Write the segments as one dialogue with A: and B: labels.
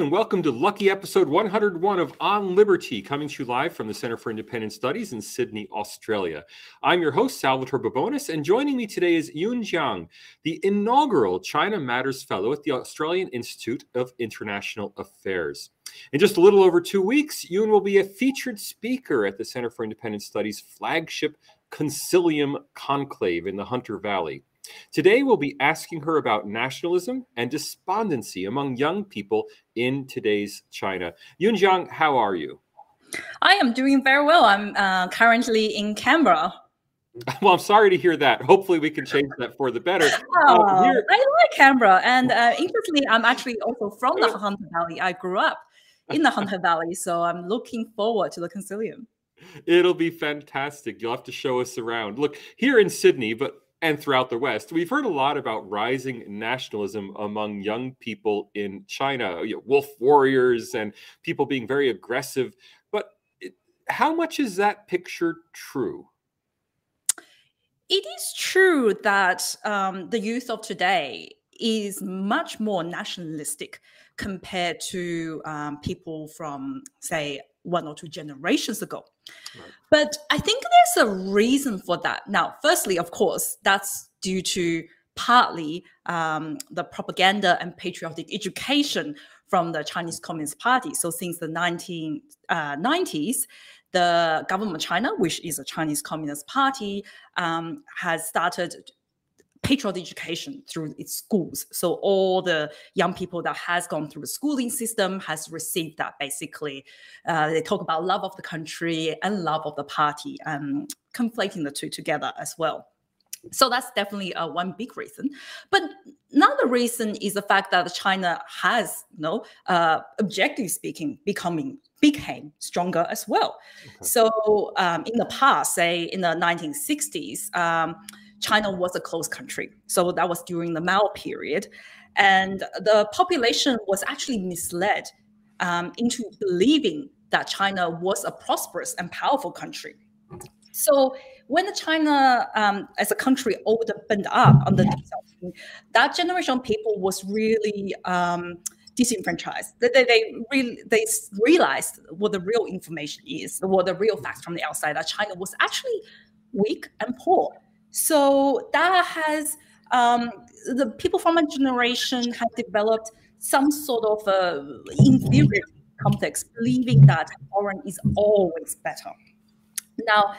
A: and welcome to lucky episode 101 of On Liberty, coming to you live from the Center for Independent Studies in Sydney, Australia. I'm your host, Salvatore Babones, and joining me today is Yun Jiang, the inaugural China Matters Fellow at the Australian Institute of International Affairs. In just a little over two weeks, Yun will be a featured speaker at the Center for Independent Studies flagship Consilium Conclave in the Hunter Valley. Today, we'll be asking her about nationalism and despondency among young people in today's China. Yun Jiang, how are you?
B: I am doing very well. I'm uh, currently in Canberra.
A: Well, I'm sorry to hear that. Hopefully, we can change that for the better.
B: Oh, uh. I like Canberra, and uh, interestingly, I'm actually also from the Hunter Valley. I grew up in the Hunter Valley, so I'm looking forward to the Consilium.
A: It'll be fantastic. You'll have to show us around. Look, here in Sydney, but and throughout the West. We've heard a lot about rising nationalism among young people in China, you know, wolf warriors and people being very aggressive. But it, how much is that picture true?
B: It is true that um, the youth of today is much more nationalistic compared to um, people from, say, one or two generations ago. But I think there's a reason for that. Now, firstly, of course, that's due to partly um, the propaganda and patriotic education from the Chinese Communist Party. So since the 1990s, uh, the government of China, which is a Chinese Communist Party, um, has started patriotic education through its schools. So all the young people that has gone through the schooling system has received that basically. Uh, they talk about love of the country and love of the party, um, conflating the two together as well. So that's definitely uh, one big reason. But another reason is the fact that China has, you know, uh, objectively speaking, becoming became stronger as well. Okay. So um, in the past, say in the 1960s, um, China was a closed country. So that was during the Mao period. And the population was actually misled um, into believing that China was a prosperous and powerful country. So when China um, as a country opened up under the that generation of people was really um, disenfranchised. They, they, they, really, they realized what the real information is, what the real facts from the outside, that China was actually weak and poor. So that has um, the people from a generation have developed some sort of a inferior complex, believing that foreign is always better. Now,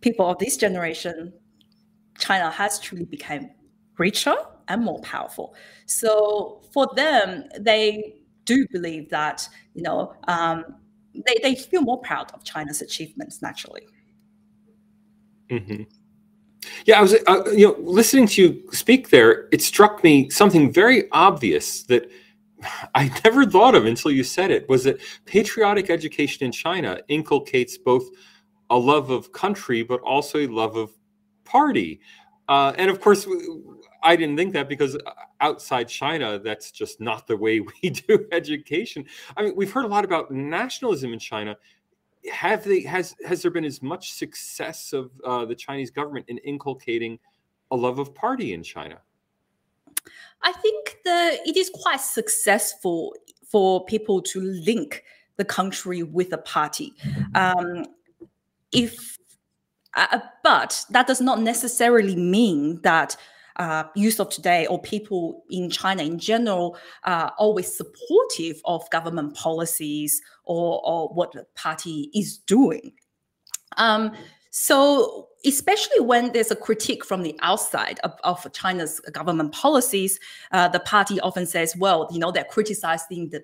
B: people of this generation, China has truly become richer and more powerful. So for them, they do believe that you know um, they they feel more proud of China's achievements naturally.
A: Mm-hmm. Yeah, I was, uh, you know, listening to you speak there. It struck me something very obvious that I never thought of until you said it. Was that patriotic education in China inculcates both a love of country, but also a love of party. Uh, and of course, I didn't think that because uh, outside China, that's just not the way we do education. I mean, we've heard a lot about nationalism in China have they has has there been as much success of uh, the Chinese government in inculcating a love of party in China?
B: I think the it is quite successful for people to link the country with a party. Um, if uh, but that does not necessarily mean that uh, youth of today or people in China in general are always supportive of government policies or, or what the party is doing. Um, so, especially when there's a critique from the outside of, of China's government policies, uh, the party often says, well, you know, they're criticizing the,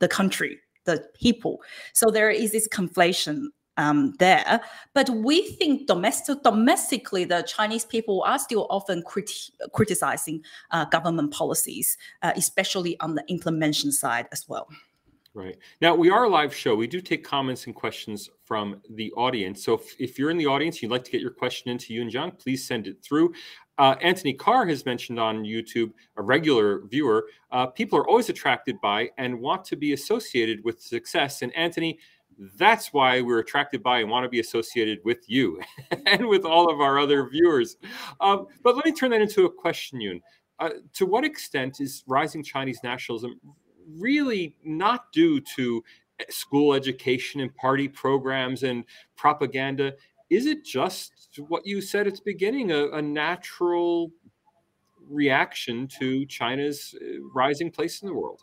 B: the country, the people. So, there is this conflation um, there. But we think domestic, domestically, the Chinese people are still often criti- criticizing uh, government policies, uh, especially on the implementation side as well.
A: Right. Now, we are a live show. We do take comments and questions from the audience. So if, if you're in the audience, you'd like to get your question into Yun Jiang, please send it through. Uh, Anthony Carr has mentioned on YouTube, a regular viewer, uh, people are always attracted by and want to be associated with success. And Anthony, that's why we're attracted by and want to be associated with you and with all of our other viewers. Um, but let me turn that into a question, Yun. Uh, to what extent is rising Chinese nationalism really not due to school education and party programs and propaganda? Is it just what you said at the beginning, a, a natural reaction to China's uh, rising place in the world?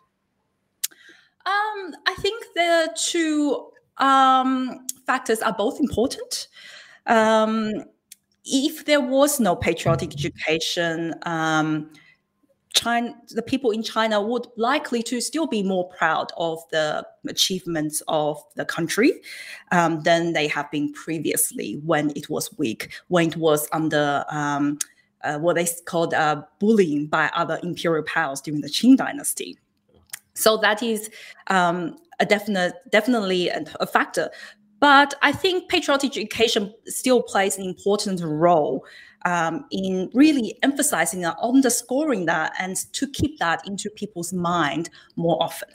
B: Um, I think the two um, factors are both important. Um, if there was no patriotic education, um, China, the people in China would likely to still be more proud of the achievements of the country um, than they have been previously when it was weak, when it was under um, uh, what they called uh, bullying by other imperial powers during the Qing dynasty. So that is um, a definite, definitely a factor. But I think patriotic education still plays an important role um, in really emphasizing and underscoring that and to keep that into people's mind more often.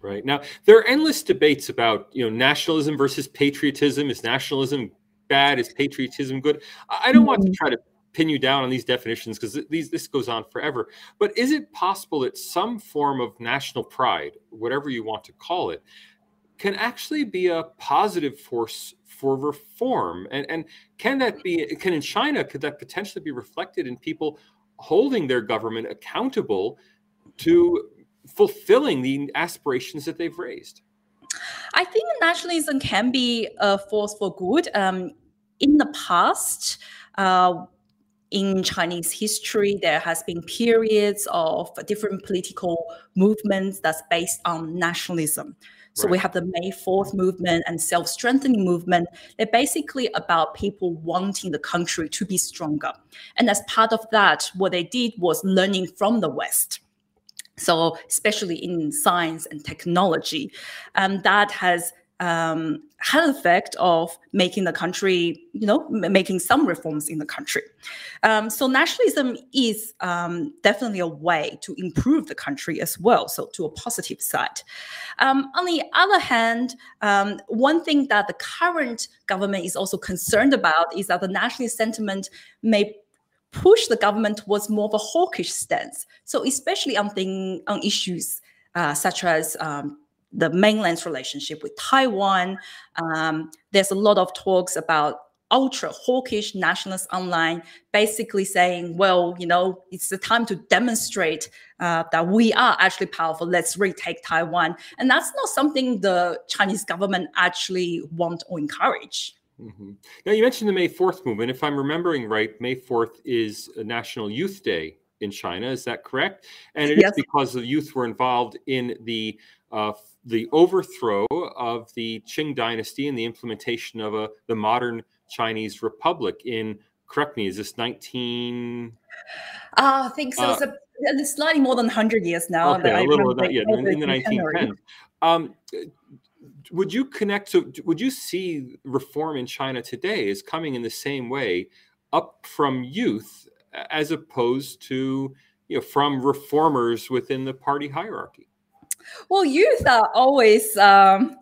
A: Right. Now, there are endless debates about, you know, nationalism versus patriotism. Is nationalism bad? Is patriotism good? I don't want to mm-hmm. try to pin you down on these definitions because these this goes on forever. But is it possible that some form of national pride, whatever you want to call it, can actually be a positive force for reform? And and can that be can in China could that potentially be reflected in people holding their government accountable to fulfilling the aspirations that they've raised?
B: I think nationalism can be a force for good. Um, in the past, uh, in Chinese history, there has been periods of different political movements that's based on nationalism. So right. we have the May 4th movement and self-strengthening movement. They're basically about people wanting the country to be stronger. And as part of that, what they did was learning from the West. So especially in science and technology, um, that has um, had an effect of making the country, you know, making some reforms in the country. Um, so nationalism is um, definitely a way to improve the country as well. So to a positive side. Um, on the other hand, um, one thing that the current government is also concerned about is that the nationalist sentiment may push the government towards more of a hawkish stance. So especially on thing on issues uh, such as um, the mainland's relationship with Taiwan. Um, there's a lot of talks about ultra hawkish nationalists online, basically saying, well, you know, it's the time to demonstrate uh, that we are actually powerful. Let's retake Taiwan. And that's not something the Chinese government actually want or encourage.
A: Mm-hmm. Now, you mentioned the May 4th movement. If I'm remembering right, May 4th is a National Youth Day in China. Is that correct? And it yes. is because the youth were involved in the uh, the overthrow of the Qing dynasty and the implementation of a the modern Chinese republic in correct me is this 19
B: uh, I think so. Uh, it's, a, it's slightly more than 100 years now.
A: Okay, a little that, yeah, in, in the 1910s. Um, would you connect to, would you see reform in China today is coming in the same way up from youth as opposed to, you know, from reformers within the party hierarchy?
B: Well, youth are always um,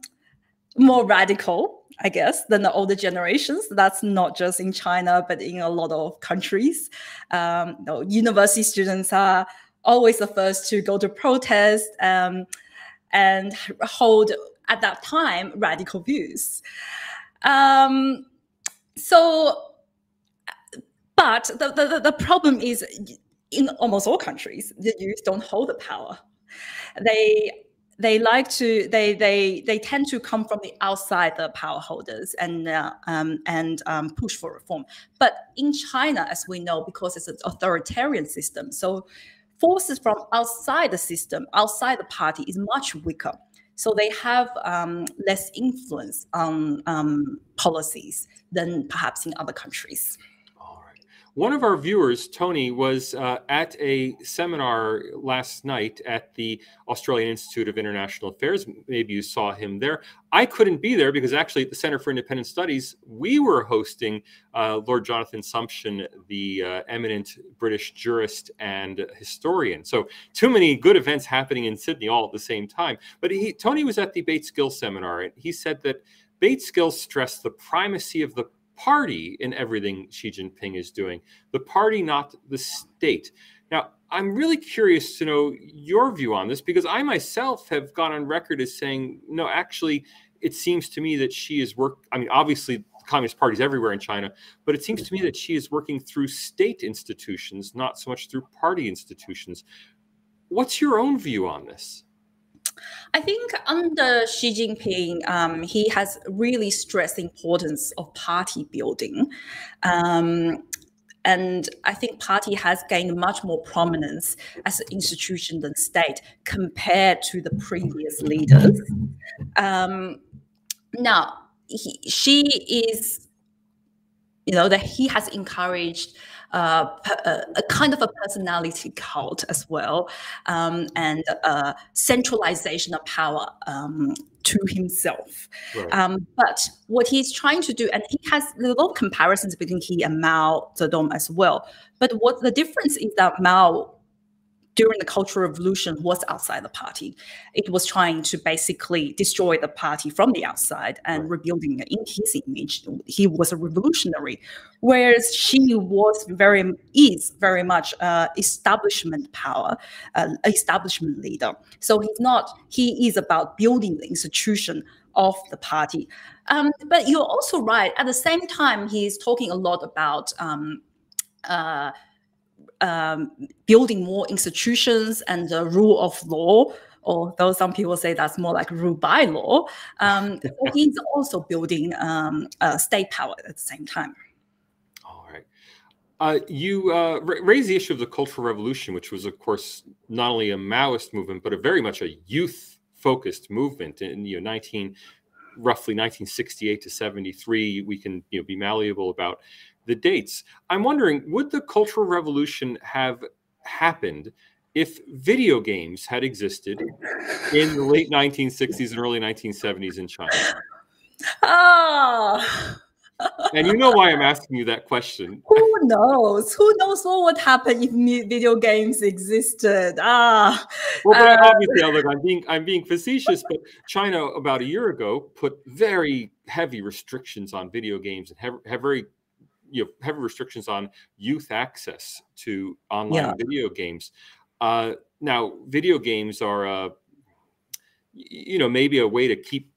B: more radical, I guess, than the older generations. That's not just in China, but in a lot of countries. Um, you know, university students are always the first to go to protest um, and hold, at that time, radical views. Um, so, but the, the, the problem is in almost all countries, the youth don't hold the power. They they like to they they they tend to come from the outside the power holders and uh, um, and um, push for reform. But in china as we know because it's an authoritarian system so forces from outside the system outside the party is much weaker. So they have um, less influence on um, policies than perhaps in other countries
A: one of our viewers, Tony, was uh, at a seminar last night at the Australian Institute of International Affairs. Maybe you saw him there. I couldn't be there because actually at the Center for Independent Studies, we were hosting uh, Lord Jonathan Sumption, the uh, eminent British jurist and historian. So too many good events happening in Sydney all at the same time. But he, Tony was at the Bates Gill seminar, and he said that Bates Gill stressed the primacy of the party in everything Xi Jinping is doing, the party, not the state. Now, I'm really curious to know your view on this because I myself have gone on record as saying, no, actually, it seems to me that Xi is work. I mean, obviously, communist parties everywhere in China, but it seems to me that Xi is working through state institutions, not so much through party institutions. What's your own view on this?
B: I think under Xi Jinping, um, he has really stressed the importance of party building. Um, and I think party has gained much more prominence as an institution than state compared to the previous leaders. Um, now, he, she is, you know, that he has encouraged uh, a, a, kind of a personality cult as well, um, and uh, centralization of power um, to himself. Right. Um, but what he's trying to do, and he has a lot of comparisons between he and Mao Zedong as well. But what the difference is that Mao during the Cultural Revolution was outside the party. It was trying to basically destroy the party from the outside and rebuilding it in his image. He was a revolutionary, whereas Xi was very is very much uh, establishment power, uh, establishment leader. So he's not. He is about building the institution of the party. Um, but you're also right. At the same time, he's talking a lot about. Um, uh, um, building more institutions and the rule of law, although some people say that's more like rule by law. Um, he's also building um, state power at the same time.
A: All right. Uh, you uh, raised the issue of the Cultural Revolution, which was, of course, not only a Maoist movement, but a very much a youth-focused movement in you know 19 roughly 1968 to 73 we can you know be malleable about the dates. I'm wondering, would the Cultural Revolution have happened if video games had existed in the late 1960s and early 1970s in China?
B: Oh.
A: and you know why I'm asking you that question.
B: Who knows? Who knows what would happen if video games existed? Ah,
A: well, but uh, obviously, look, I'm being I'm being facetious, but China about a year ago put very heavy restrictions on video games and have, have very you know heavy restrictions on youth access to online yeah. video games. Uh, now, video games are, uh, you know, maybe a way to keep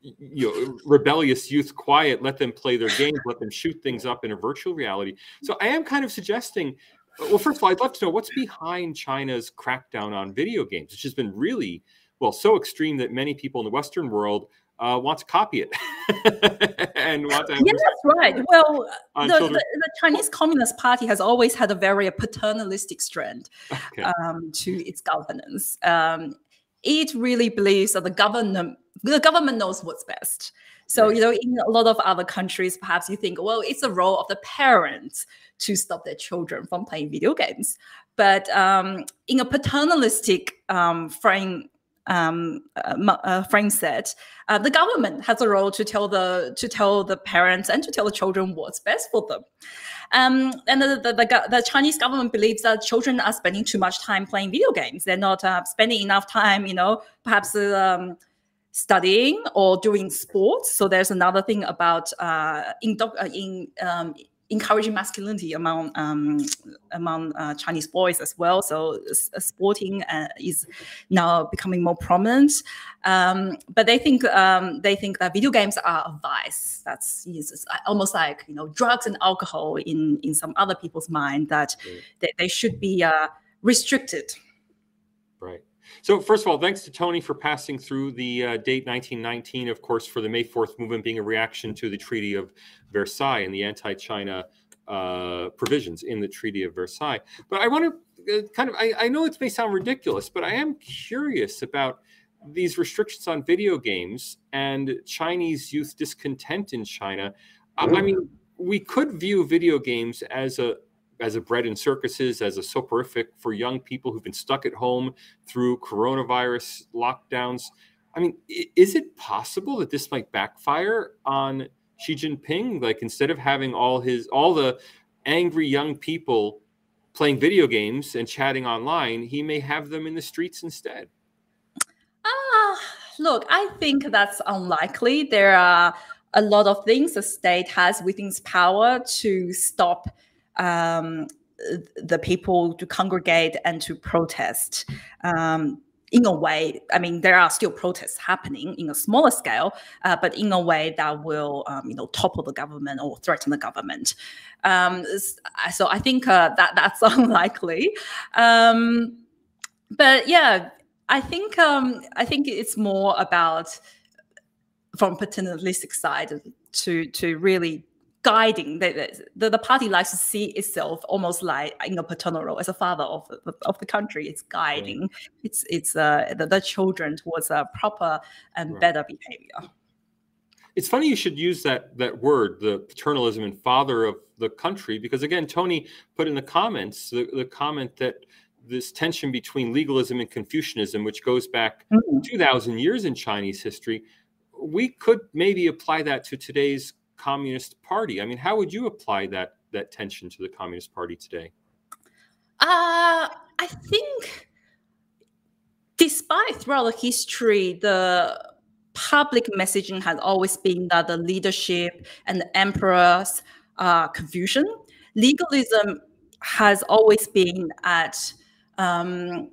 A: you know rebellious youth quiet let them play their games let them shoot things up in a virtual reality so i am kind of suggesting well first of all i'd love to know what's behind china's crackdown on video games which has been really well so extreme that many people in the western world uh, want to copy it and want to.
B: yeah, that's right. Well, the, the, the, Chinese Communist Party has always had a very paternalistic strand okay. um, to its governance. Um, it really believes that the government the government knows what's best. So right. you know, in a lot of other countries, perhaps you think, well, it's the role of the parents to stop their children from playing video games. But um, in a paternalistic um, frame um, uh, uh, Frank said, uh, the government has a role to tell the to tell the parents and to tell the children what's best for them. Um, and the, the, the, the, Chinese government believes that children are spending too much time playing video games. They're not uh, spending enough time, you know, perhaps um, studying or doing sports. So there's another thing about uh, in, uh, in um, encouraging masculinity among um, among uh, Chinese boys as well. So uh, sporting uh, is now becoming more prominent. Um, but they think um, they think that video games are a vice. That's almost like you know drugs and alcohol in in some other people's mind that mm. they, they should be uh, restricted.
A: Right. So, first of all, thanks to Tony for passing through the uh, date 1919, of course, for the May 4th movement being a reaction to the Treaty of Versailles and the anti China uh, provisions in the Treaty of Versailles. But I want to uh, kind of, I, I, know it may sound ridiculous, but I am curious about these restrictions on video games and Chinese youth discontent in China. I mean, we could view video games as a as a bread and circuses, as a soporific for young people who've been stuck at home through coronavirus lockdowns. I mean, is it possible that this might backfire on Xi Jinping? Like instead of having all his all the angry young people playing video games and chatting online, he may have them in the streets instead.
B: Ah, uh, look, I think that's unlikely. There are a lot of things the state has within its power to stop um, the people to congregate and to protest. Um, in a way, I mean, there are still protests happening in a smaller scale, uh, but in a way that will, um, you know, topple the government or threaten the government. Um, so I think uh, that that's unlikely. Um, but yeah, I think um, I think it's more about from paternalistic side to to really guiding the, the, the party likes to see itself almost like in a paternal role as a father of the, of the country it's guiding right. it's it's uh, the, the children towards a proper and right. better behavior
A: it's funny you should use that that word the paternalism and father of the country because again tony put in the comments the, the comment that this tension between legalism and confucianism which goes back mm-hmm. 2000 years in chinese history we could maybe apply that to today's Communist Party. I mean, how would you apply that that tension to the Communist Party today?
B: Uh, I think, despite throughout the history, the public messaging has always been that the leadership and the emperors are Confucian. Legalism has always been at um,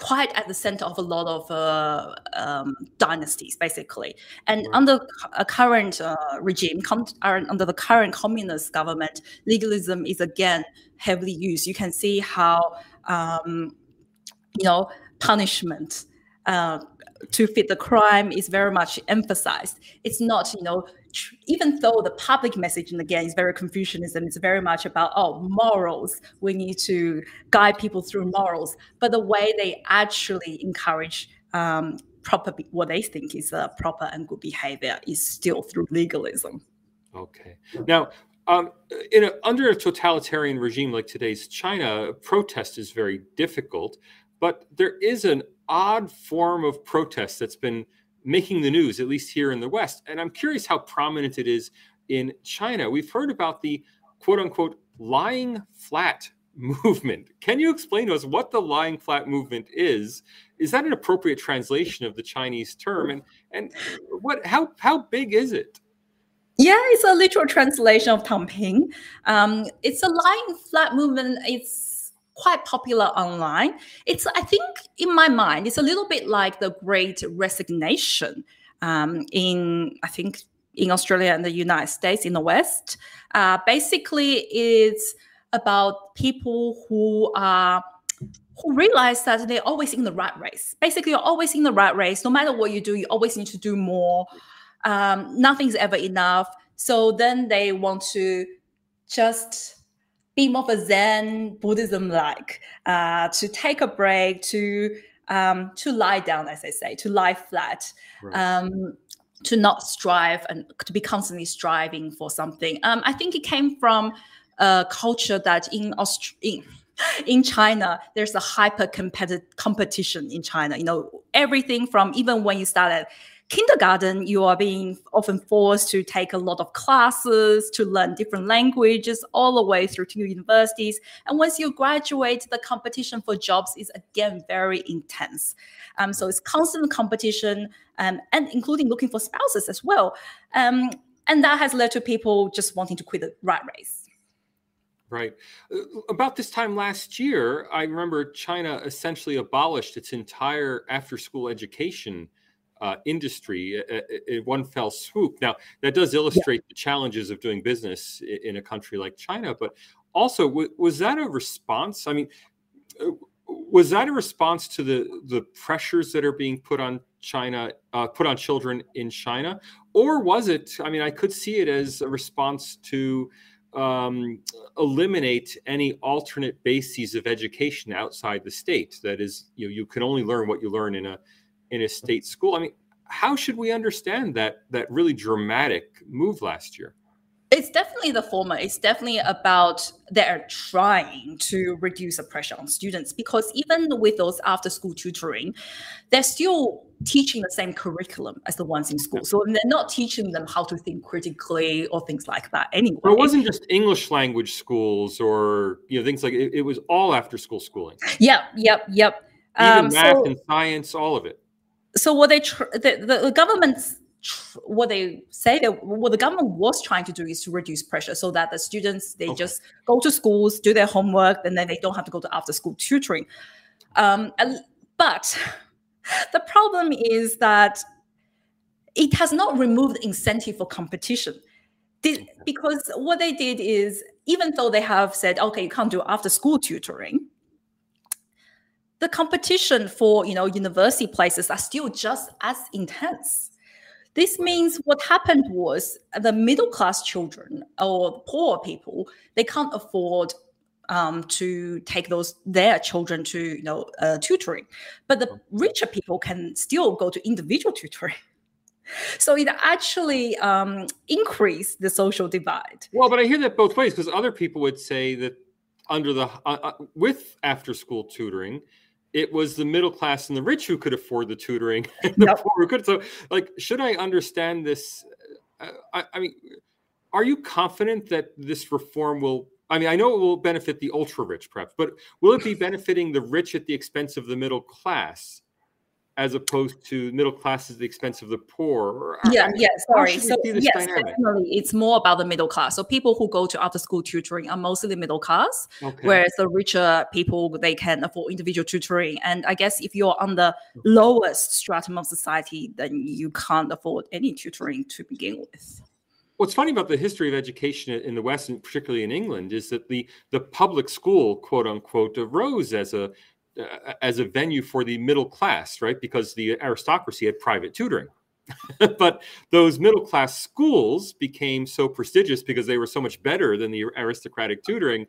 B: quite at the center of a lot of uh, um, dynasties, basically. And right. under a current uh, regime, under the current communist government, legalism is again heavily used. You can see how, um, you know, punishment uh, to fit the crime is very much emphasized. It's not, you know, even though the public messaging again is very Confucianism, it's very much about oh morals. We need to guide people through morals, but the way they actually encourage um, proper what they think is a proper and good behavior is still through legalism.
A: Okay. Now, um, in a, under a totalitarian regime like today's China, protest is very difficult, but there is an odd form of protest that's been making the news, at least here in the West. And I'm curious how prominent it is in China. We've heard about the quote unquote lying flat movement. Can you explain to us what the lying flat movement is? Is that an appropriate translation of the Chinese term? And and what how how big is it?
B: Yeah, it's a literal translation of Tangping. Um, it's a lying flat movement. It's quite popular online. It's, I think, in my mind, it's a little bit like the Great Resignation um, in, I think, in Australia and the United States in the West. Uh, basically, it's about people who are who realize that they're always in the right race. Basically, you're always in the right race. No matter what you do, you always need to do more. Um, nothing's ever enough. So then they want to just be more of a Zen Buddhism like, uh, to take a break, to um, to lie down, as I say, to lie flat, right. um, to not strive and to be constantly striving for something. Um, I think it came from a culture that in Australia. in China, there's a hyper competitive competition in China. You know, everything from even when you start at kindergarten, you are being often forced to take a lot of classes, to learn different languages, all the way through to universities. And once you graduate, the competition for jobs is again very intense. Um, so it's constant competition, um, and including looking for spouses as well. Um, and that has led to people just wanting to quit the rat race.
A: Right. Uh, about this time last year, I remember China essentially abolished its entire after school education uh, industry in one fell swoop. Now, that does illustrate yeah. the challenges of doing business in a country like China, but also was that a response? I mean, uh, was that a response to the the pressures that are being put on China, uh, put on children in China, or was it? I mean, I could see it as a response to um, eliminate any alternate bases of education outside the state. That is, you know, you can only learn what you learn in a in a state school. I mean, how should we understand that that really dramatic move last year?
B: It's definitely the former. It's definitely about they're trying to reduce the pressure on students because even with those after school tutoring, they're still teaching the same curriculum as the ones in school. So they're not teaching them how to think critically or things like that anyway.
A: Well, it wasn't just English language schools or you know things like it, it was all after school schooling.
B: Yep, yep, yep.
A: Even um, math so, and science, all of it
B: so what they tr- the, the, the government's what they say that what the government was trying to do is to reduce pressure so that the students they okay. just go to schools do their homework and then they don't have to go to after school tutoring. Um, but the problem is that it has not removed incentive for competition. Because what they did is even though they have said okay you can't do after school tutoring the competition for you know university places are still just as intense this means what happened was the middle class children or poor people they can't afford um, to take those their children to you know uh, tutoring, but the richer people can still go to individual tutoring. So it actually um, increased the social divide.
A: Well, but I hear that both ways because other people would say that under the uh, uh, with after school tutoring, it was the middle class and the rich who could afford the tutoring, and the yep. poor who could. So, like, should I understand this? Uh, I, I mean, are you confident that this reform will I mean, I know it will benefit the ultra rich, perhaps, but will it be benefiting the rich at the expense of the middle class, as opposed to middle class at the expense of the poor?
B: Yeah, yeah. Sorry. So yes, dynamic? definitely, it's more about the middle class. So people who go to after school tutoring are mostly the middle class, okay. whereas the richer people they can afford individual tutoring. And I guess if you're on the mm. lowest stratum of society, then you can't afford any tutoring to begin with.
A: What's funny about the history of education in the West, and particularly in England, is that the the public school, quote unquote, arose as a uh, as a venue for the middle class, right? Because the aristocracy had private tutoring. but those middle class schools became so prestigious because they were so much better than the aristocratic tutoring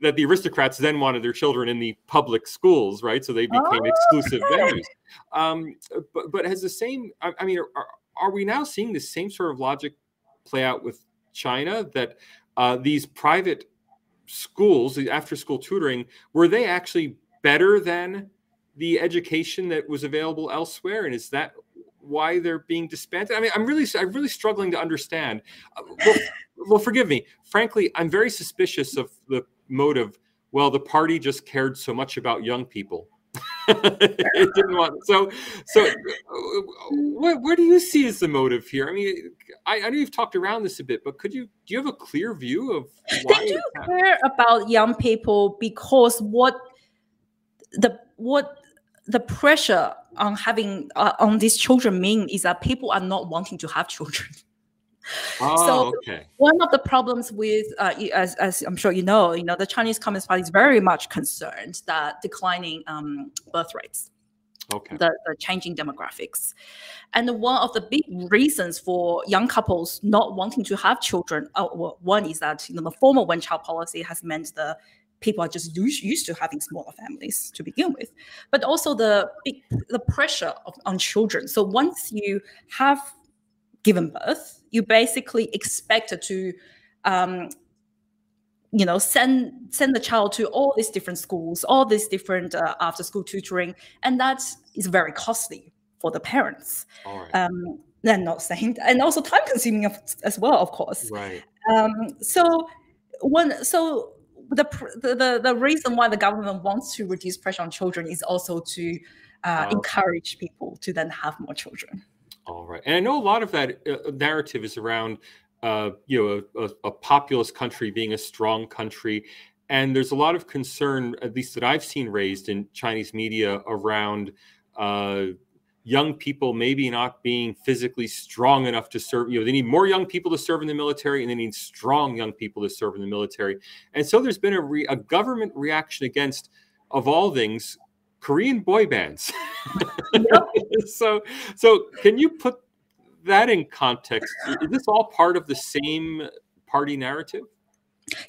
A: that the aristocrats then wanted their children in the public schools, right? So they became oh, exclusive venues. Um, but, but has the same, I, I mean, are, are, we now seeing the same sort of logic play out with China that uh, these private schools, the after school tutoring, were they actually better than the education that was available elsewhere? And is that why they're being disbanded? I mean, I'm really, I'm really struggling to understand. Uh, well, well, forgive me. Frankly, I'm very suspicious of the motive. Well, the party just cared so much about young people it didn't want so so what, what do you see as the motive here i mean I, I, know you've talked around this a bit but could you do you have a clear view of
B: they do care about young people because what the what the pressure on having uh, on these children mean is that people are not wanting to have children
A: Oh, so okay.
B: one of the problems with, uh, as, as I'm sure you know, you know, the Chinese Communist Party is very much concerned that declining um, birth rates.
A: Okay.
B: The, the, changing demographics. And one of the big reasons for young couples not wanting to have children, uh, well, one is that you know the former one child policy has meant the people are just used, used to having smaller families to begin with, but also the big the pressure of, on children. So once you have given birth, you basically expect to, um, you know, send send the child to all these different schools, all these different uh, after school tutoring, and that is very costly for the parents.
A: All right.
B: Um, and not saying, and also time consuming as well, of course.
A: Right.
B: Um, so one, so the, the the reason why the government wants to reduce pressure on children is also to uh, encourage people to then have more children.
A: All right, and I know a lot of that uh, narrative is around, uh, you know, a, a, a, populous country being a strong country, and there's a lot of concern, at least that I've seen raised in Chinese media, around uh, young people maybe not being physically strong enough to serve. You know, they need more young people to serve in the military, and they need strong young people to serve in the military. And so there's been a, re- a government reaction against, of all things, Korean boy bands. so, so can you put that in context? Is this all part of the same party narrative?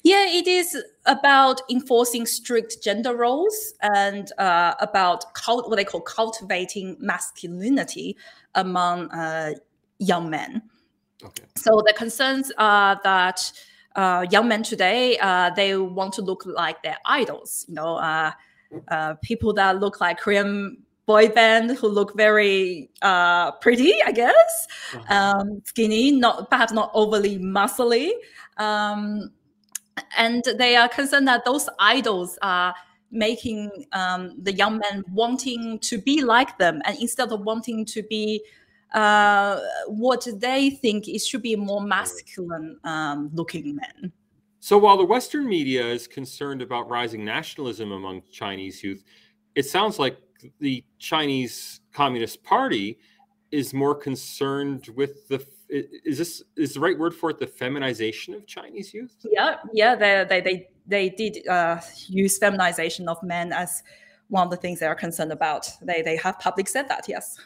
B: Yeah, it is about enforcing strict gender roles and uh, about cult- what they call cultivating masculinity among uh, young men.
A: Okay.
B: So the concerns are that uh, young men today uh, they want to look like their idols. You know, uh, uh, people that look like Korean boy band who look very uh, pretty, I guess, uh-huh. um, skinny, not perhaps not overly muscly, um, and they are concerned that those idols are making um, the young men wanting to be like them, and instead of wanting to be uh, what they think it should be more masculine um, looking men.
A: So while the Western media is concerned about rising nationalism among Chinese youth, it sounds like the Chinese Communist Party is more concerned with the is this is the right word for it the feminization of Chinese youth?
B: Yeah, yeah, they they they, they did uh, use feminization of men as one of the things they are concerned about. They they have public said that, yes.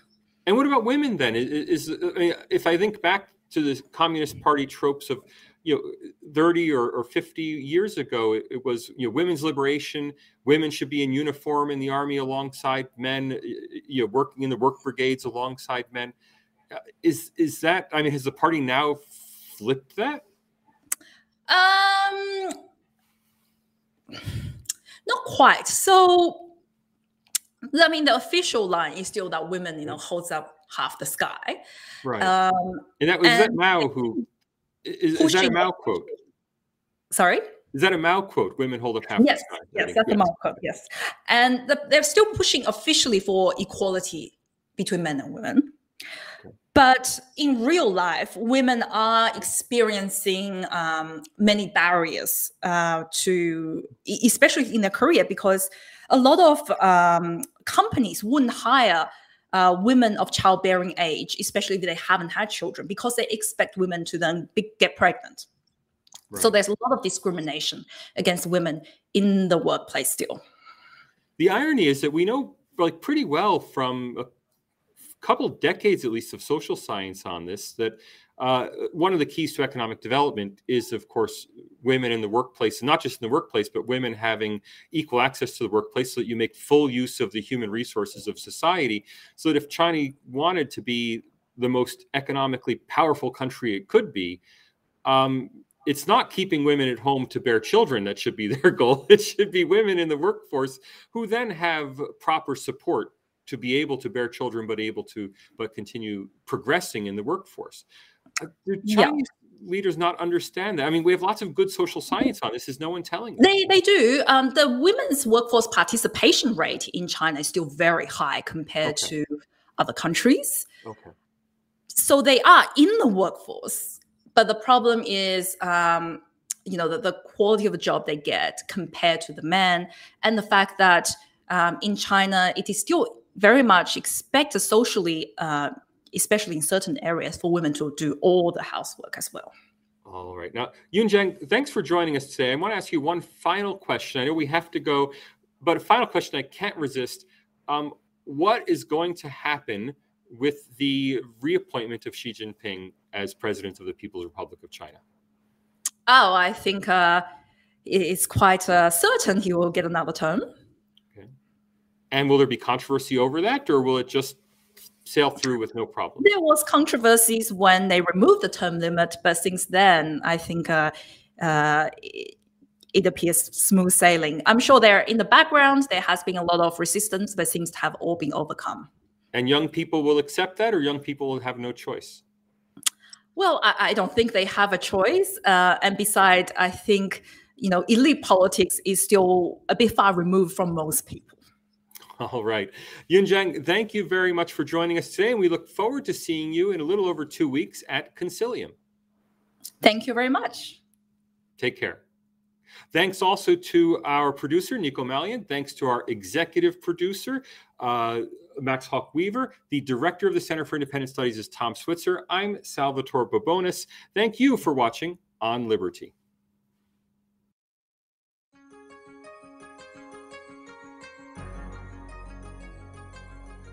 A: And what about women then? Is, is I mean, if I think back to the Communist Party tropes of you know 30 or, or 50 years ago it, it, was you know women's liberation women should be in uniform in the army alongside men you know working in the work brigades alongside men is is that i mean has the party now flipped that
B: um not quite so I mean, the official line is still that women, you know, holds up half the sky.
A: Right. Um, and that was that Mao who is, is that a Mao quote?
B: Sorry.
A: Is that a Mao quote? Women hold up half
B: yes, the sky. Yes, that's yes. a Mao quote. Yes, and the, they're still pushing officially for equality between men and women. But in real life, women are experiencing um, many barriers uh, to, especially in their career, because a lot of um, companies wouldn't hire uh, women of childbearing age, especially if they haven't had children, because they expect women to then be, get pregnant. Right. So there's a lot of discrimination against women in the workplace still.
A: The irony is that we know like pretty well from a couple decades at least of social science on this that uh, one of the keys to economic development is, of course, women in the workplace, and not just in the workplace, but women having equal access to the workplace so that you make full use of the human resources of society. So that if China wanted to be the most economically powerful country it could be, um, it's not keeping women at home to bear children that should be their goal. It should be women in the workforce who then have proper support to be able to bear children, but able to but continue progressing in the workforce. Uh, do Chinese yeah. leaders not understand that? I mean, we have lots of good social science on this. Is no one telling them?
B: They they do. Um, the women's workforce participation rate in China is still very high compared okay. to other countries.
A: Okay.
B: So they are in the workforce, but the problem is. Um, you know the, the quality of the job they get compared to the men and the fact that um, in china it is still very much expected socially, uh, especially in certain areas, for women to do all the housework as well.
A: All right. Now, Yun Zhang, thanks for joining us today. I want to ask you one final question. I know we have to go, but a final question I can't resist. Um, what is going to happen with the reappointment of Xi Jinping as president of the People's Republic of China?
B: Oh, I think uh, it's quite uh, certain he will get another term.
A: And will there be controversy over that, or will it just sail through with no problem?
B: There was controversies when they removed the term limit, but since then, I think uh, uh, it appears smooth sailing. I'm sure there in the background there has been a lot of resistance, but seems to have all been overcome.
A: And young people will accept that, or young people will have no choice.
B: Well, I, I don't think they have a choice. Uh, and besides, I think you know elite politics is still a bit far removed from most people.
A: All right. Yun Zhang, thank you very much for joining us today. And we look forward to seeing you in a little over two weeks at Consilium.
B: Thank you very much.
A: Take care. Thanks also to our producer, Nico Malian. Thanks to our executive producer, uh, Max Hawk Weaver. The director of the Center for Independent Studies is Tom Switzer. I'm Salvatore Babones. Thank you for watching on Liberty.